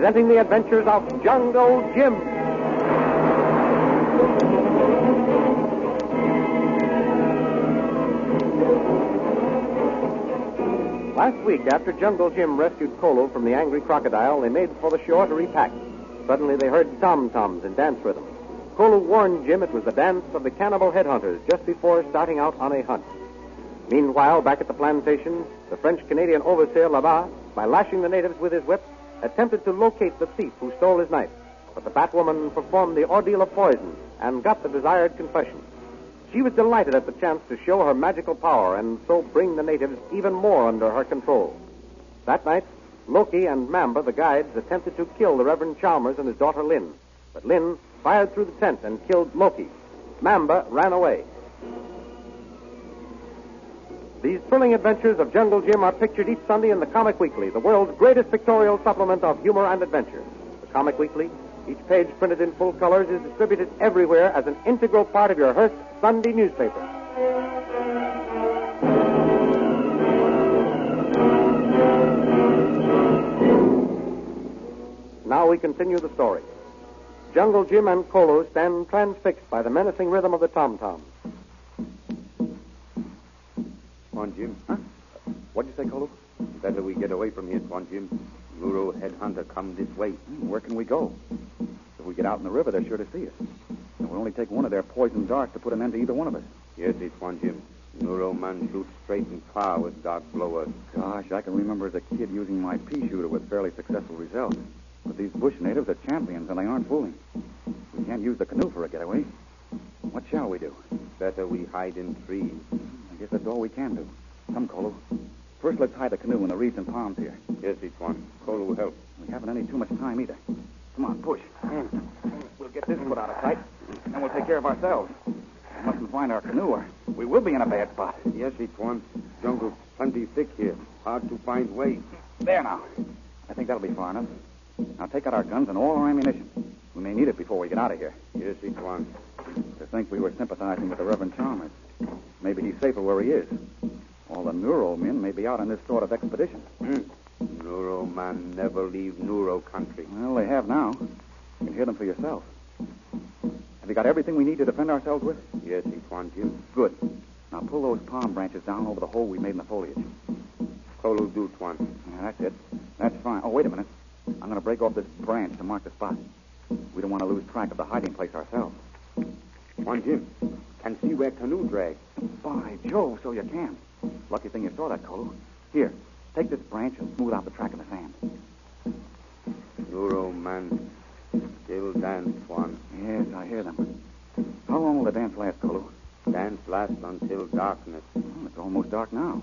Presenting the adventures of Jungle Jim. Last week, after Jungle Jim rescued Kolo from the angry crocodile, they made for the shore to repack. Suddenly, they heard tom-toms and dance rhythm. Kolo warned Jim it was the dance of the cannibal headhunters just before starting out on a hunt. Meanwhile, back at the plantation, the French-Canadian overseer Labat, by lashing the natives with his whip, attempted to locate the thief who stole his knife. But the Batwoman performed the ordeal of poison and got the desired confession. She was delighted at the chance to show her magical power and so bring the natives even more under her control. That night, Loki and Mamba, the guides, attempted to kill the Reverend Chalmers and his daughter Lynn. But Lynn fired through the tent and killed Loki. Mamba ran away. These thrilling adventures of Jungle Jim are pictured each Sunday in the Comic Weekly, the world's greatest pictorial supplement of humor and adventure. The Comic Weekly, each page printed in full colors, is distributed everywhere as an integral part of your Hearst Sunday newspaper. Now we continue the story. Jungle Jim and Kolo stand transfixed by the menacing rhythm of the tom-toms. Tuan Jim. Huh? What'd you say, Kolo? Better we get away from here, Tuan Jim. Muro headhunter come this way. Hmm, where can we go? If we get out in the river, they're sure to see us. It will only take one of their poison darts to put an end to either one of us. Yes, it's Tuan Jim. Muro man shoot straight and far with dark blowers. Gosh, I can remember as a kid using my pea shooter with fairly successful results. But these bush natives are champions, and they aren't fooling. We can't use the canoe for a getaway. What shall we do? Better we hide in trees. Guess that's all we can do. Come, Kolo. First, let's hide the canoe in the reeds and palms here. Yes, it's one. Kolo will help. We haven't any too much time either. Come on, push. Hmm. We'll get this put out of sight, and we'll take care of ourselves. We mustn't find our canoe, or we will be in a bad spot. Yes, it's one. Jungle's plenty thick here. Hard to find way. There now. I think that'll be far enough. Now take out our guns and all our ammunition. We may need it before we get out of here. Yes, it's one. To think we were sympathizing with the Reverend Chalmers. Maybe he's safer where he is. All the Neuro men may be out on this sort of expedition. Hmm. Neuro man never leave Neuro country. Well, they have now. You can hear them for yourself. Have you got everything we need to defend ourselves with? Yes, one, Jim. Good. Now pull those palm branches down over the hole we made in the foliage. Kolo do, Tuan. Yeah, that's it. That's fine. Oh, wait a minute. I'm going to break off this branch to mark the spot. We don't want to lose track of the hiding place ourselves. One, Jim. Can see where canoe drag. By Jove, so you can. Lucky thing you saw that, Kolo. Here, take this branch and smooth out the track in the sand. Neuro man still dance, Tuan. Yes, I hear them. How long will the dance last, Kolo? Dance lasts until darkness. Well, it's almost dark now.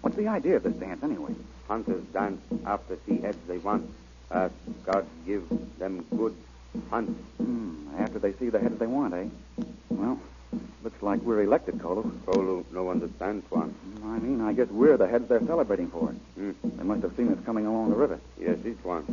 What's the idea of this dance, anyway? Hunters dance after see heads they want. Uh, God give them good hunt. Hmm, after they see the heads they want, eh? Well, looks like we're elected, Kolo. Kolo no understand, Tuan. I mean, I guess we're the heads they're celebrating for. Hmm. They must have seen us coming along the river. Yes, it's one.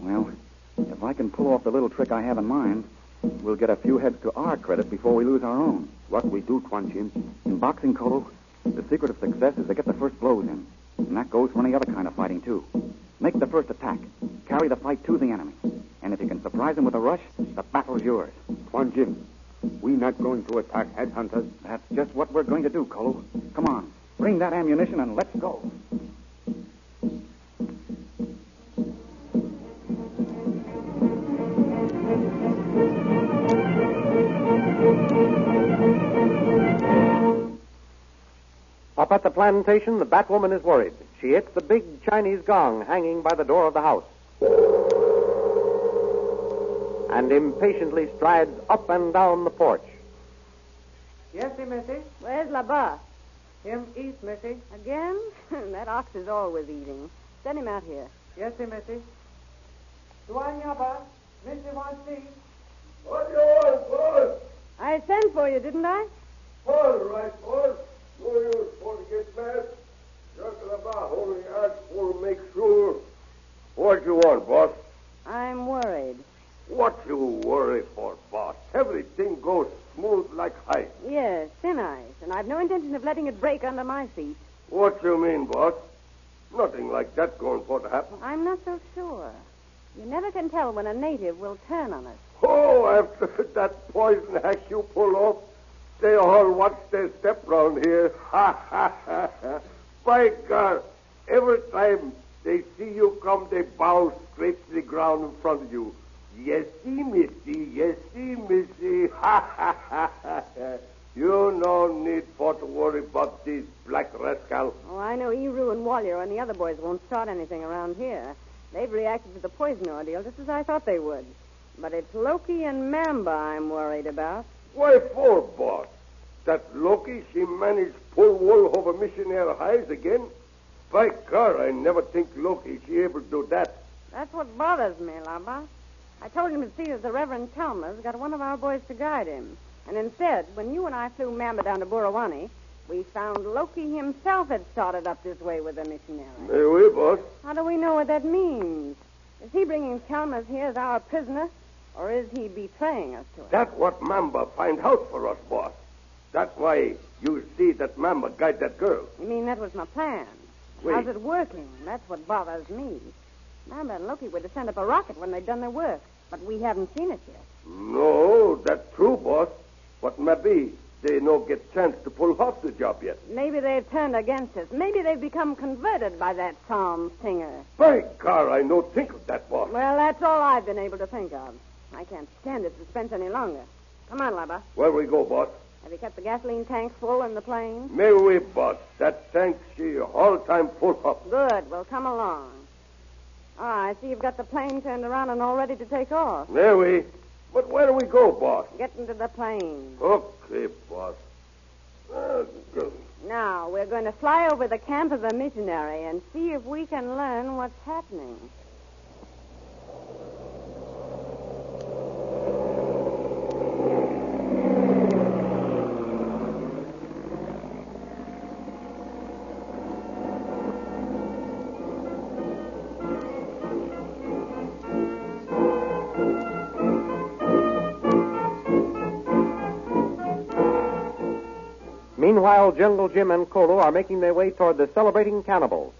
Well, if I can pull off the little trick I have in mind, we'll get a few heads to our credit before we lose our own. What we do, Tuan Jim? In boxing, Kolo, the secret of success is to get the first blows in. And that goes for any other kind of fighting, too. Make the first attack. Carry the fight to the enemy. And if you can surprise him with a rush, the battle's yours. Tuan Jim, we not going to attack headhunters. That's just what we're going to do, Kolo. Come on. Bring that ammunition and let's go. Up at the plantation, the Batwoman is worried. She hits the big Chinese gong hanging by the door of the house. And impatiently strides up and down the porch. Yes, Missy? Where's Labat? Him eat, Missy. Again? that ox is always eating. Send him out here. Yes, sir, Missy. Tuan Yaba, Missy wants tea. What do you want, boss? I sent for you, didn't I? All right, boss. No use for to get mad. Just about only ask for to make sure. What you want, boss? I'm worried. What you worry for, boss? Everything goes smooth like ice. Yes, thin ice, and I've no intention of letting it break under my feet. What you mean, boss? Nothing like that going for to happen. I'm not so sure. You never can tell when a native will turn on us. Oh, after that poison hack you pull off, they all watch their step round here. Ha, ha, ha, ha. By God, every time they see you come, they bow straight to the ground in front of you. Yes, see, Missy. Yes, see, Missy. Ha, ha, ha, ha, ha. You no need for to worry about these black rascals. Oh, I know Eru and Wallier and the other boys won't start anything around here. They've reacted to the poison ordeal just as I thought they would. But it's Loki and Mamba I'm worried about. Why for, boss? That Loki, she managed pull wool over missionary hides again? By God, I never think Loki she able to do that. That's what bothers me, Labat. I told him to see that the Reverend Chalmers got one of our boys to guide him. And instead, when you and I flew Mamba down to Burawani, we found Loki himself had started up this way with the missionary. May we, boss? How do we know what that means? Is he bringing Chalmers here as our prisoner, or is he betraying us to him? That what Mamba find out for us, boss. That's why you see that Mamba guide that girl. You mean that was my plan? Wait. How's it working? That's what bothers me. Mamba and Loki were to send up a rocket when they'd done their work, but we haven't seen it yet. No, that's true, boss. But maybe they no get chance to pull off the job yet. Maybe they've turned against us. Maybe they've become converted by that psalm singer. By God, I no think of that, boss. Well, that's all I've been able to think of. I can't stand this suspense any longer. Come on, Labat. Where we go, boss? Have you kept the gasoline tanks full in the plane? May we, boss. That tank she all time full up. Good. Well, come along. Ah, I see you've got the plane turned around and all ready to take off. There we? But where do we go, boss? Get into the plane. Okay, boss. Uh, good. Now, we're going to fly over the camp of the missionary and see if we can learn what's happening. Meanwhile, Jungle Jim and Kolo are making their way toward the celebrating cannibals.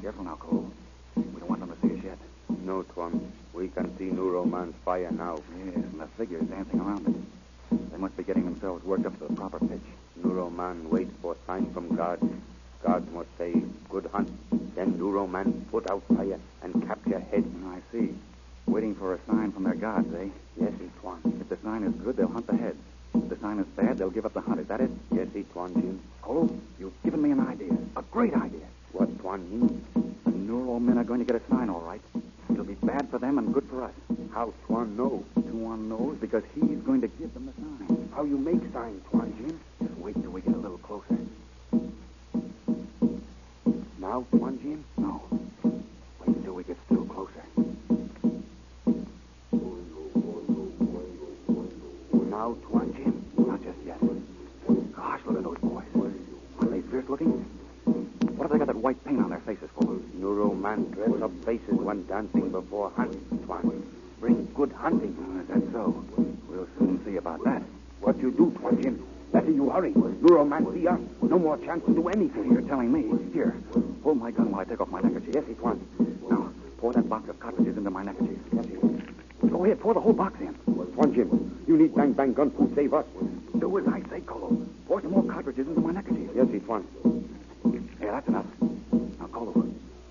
Careful now, Kolo. We don't want them to see us yet. No, Tuan. We can see Nuro Man's fire now. Yes, and the figures dancing around it. They must be getting themselves worked up to the proper pitch. Nuro Man waits for a sign from God. God must say, good hunt. Then Nuro Man put out fire and capture head. I see. Waiting for a sign from their gods, eh? Yes, Tuan. If the sign is good, they'll hunt the heads. If the sign is bad, they'll give up the hunt. Is that it? Yes, Tuan Jim. Cole, you've given me an idea. A great idea. What Tuan mean? The Neuro men are going to get a sign, all right. It'll be bad for them and good for us. How Tuan know? Tuan knows because he's going to give them the sign. How you make signs, Tuan Jim? Just wait till we get a little closer. Now, Tuan Jim? You hurry. Man see us. No more chance to do anything. You're telling me. Here, hold my gun while I take off my neckerchief. Yes, Tuan. Now, pour that box of cartridges into my neckerchief. Yes, Go ahead, pour the whole box in. Tuan Jim, you need bang bang gun to save us. Do as I say, Kolo. Pour some more cartridges into my neckerchief. Yes, Tuan. Yeah, that's enough. Now, Kolo,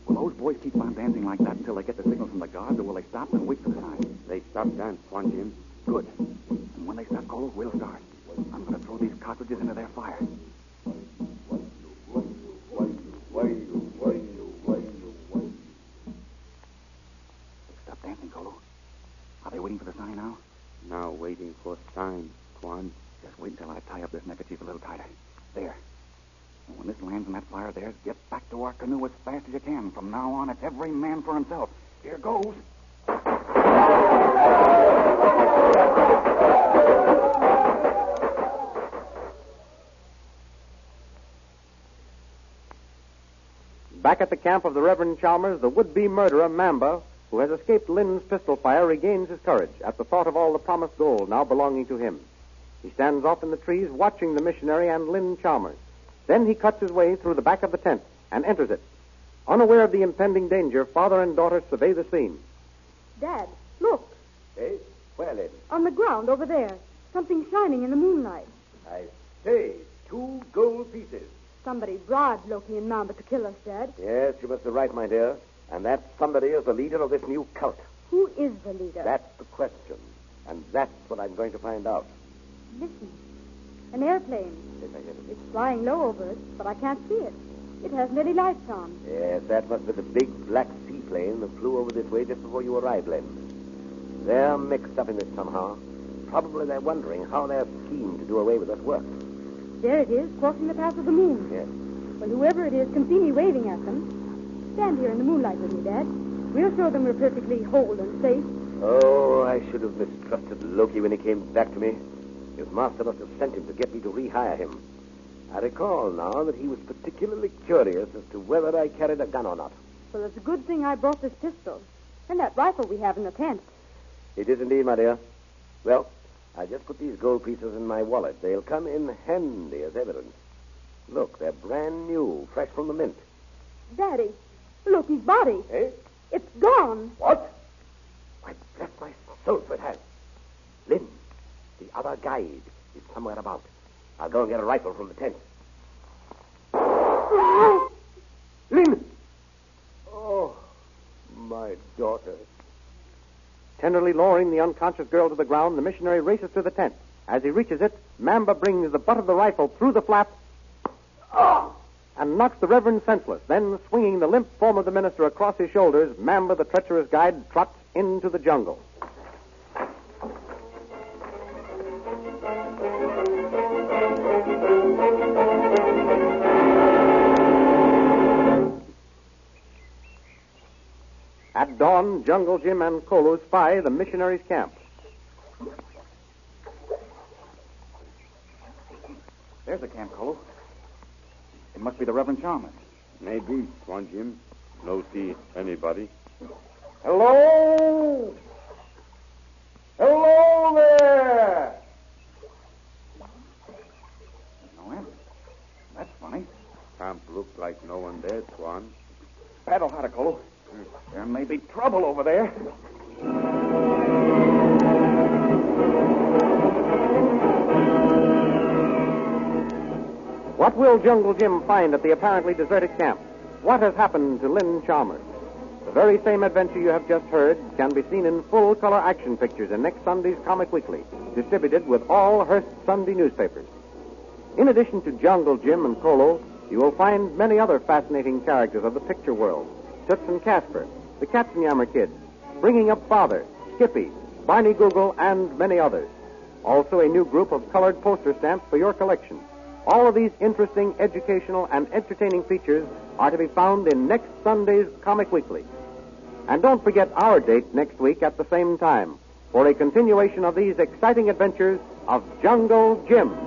will those boys keep on dancing like that until they get the signal from the guards, or will they stop and wait for the sign? They stop dance, Tuan Jim. Good. And when they stop, Kolo, we'll start. I'm going to cartridges into their fire. Stop dancing, Kolo. Are they waiting for the sign now? Now waiting for sign, Tuan. Just wait until I tie up this neckerchief a little tighter. When this lands in that fire there, get back to our canoe as fast as you can. From now on, it's every man for himself. Here goes. Back at the camp of the Reverend Chalmers, the would-be murderer, Mamba, who has escaped Lynn's pistol fire, regains his courage at the thought of all the promised gold now belonging to him. He stands off in the trees watching the missionary and Lynn Chalmers. Then he cuts his way through the back of the tent and enters it. Unaware of the impending danger, father and daughter survey the scene. Dad, look, Hey, where, Lynn? on the ground over there. Something shining in the moonlight. I say, two gold pieces. Somebody bribed Loki and Mamba to kill us, Dad. Yes, you must be right, my dear. And that somebody is the leader of this new cult. Who is the leader? That's the question. And that's what I'm going to find out. Listen. An airplane. Yes, I hear it. It's flying low over us, but I can't see it. It hasn't any lights on. Yes, that must be the big black seaplane that flew over this way just before you arrived, Lynn. They're mixed up in this somehow. Probably they're wondering how their scheme to do away with us worked. There it is, crossing the path of the moon. Yes. Well, whoever it is can see me waving at them. Stand here in the moonlight with me, Dad. We'll show them we're perfectly whole and safe. Oh, I should have mistrusted Loki when he came back to me. His master must have sent him to get me to rehire him. I recall now that he was particularly curious as to whether I carried a gun or not. Well, it's a good thing I brought this pistol. And that rifle we have in the tent. It is indeed, my dear. Well, I just put these gold pieces in my wallet. They'll come in handy as evidence. Look, they're brand new, fresh from the mint. Daddy, look, his body. Eh? It's gone. What? Why, bless my soul if it has. Lynn, the other guide is somewhere about. I'll go and get a rifle from the tent. Lynn! Oh, my daughter. Tenderly lowering the unconscious girl to the ground, the missionary races to the tent. As he reaches it, Mamba brings the butt of the rifle through the flap and knocks the Reverend senseless. Then, swinging the limp form of the minister across his shoulders, Mamba, the treacherous guide, trots into the jungle. Dawn, Jungle Jim and Kolo spy the missionaries' camp. There's the camp, Kolo. It must be the Reverend Chalmers. Maybe, Tuan Jim. No see anybody. Hello? Hello there! No answer. That's funny. Camp look like no one there, Swan. Paddle harder, Kolo. There may be trouble over there. What will Jungle Jim find at the apparently deserted camp? What has happened to Lynn Chalmers? The very same adventure you have just heard can be seen in full color action pictures in next Sunday's Comic Weekly, distributed with all Hearst Sunday newspapers. In addition to Jungle Jim and Kolo, you will find many other fascinating characters of the picture world. Toots and Casper, the Katzenjammer Kids, Bringing Up Father, Skippy, Barney Google, and many others. Also a new group of colored poster stamps for your collection. All of these interesting, educational, and entertaining features are to be found in next Sunday's Comic Weekly. And don't forget our date next week at the same time for a continuation of these exciting adventures of Jungle Jim.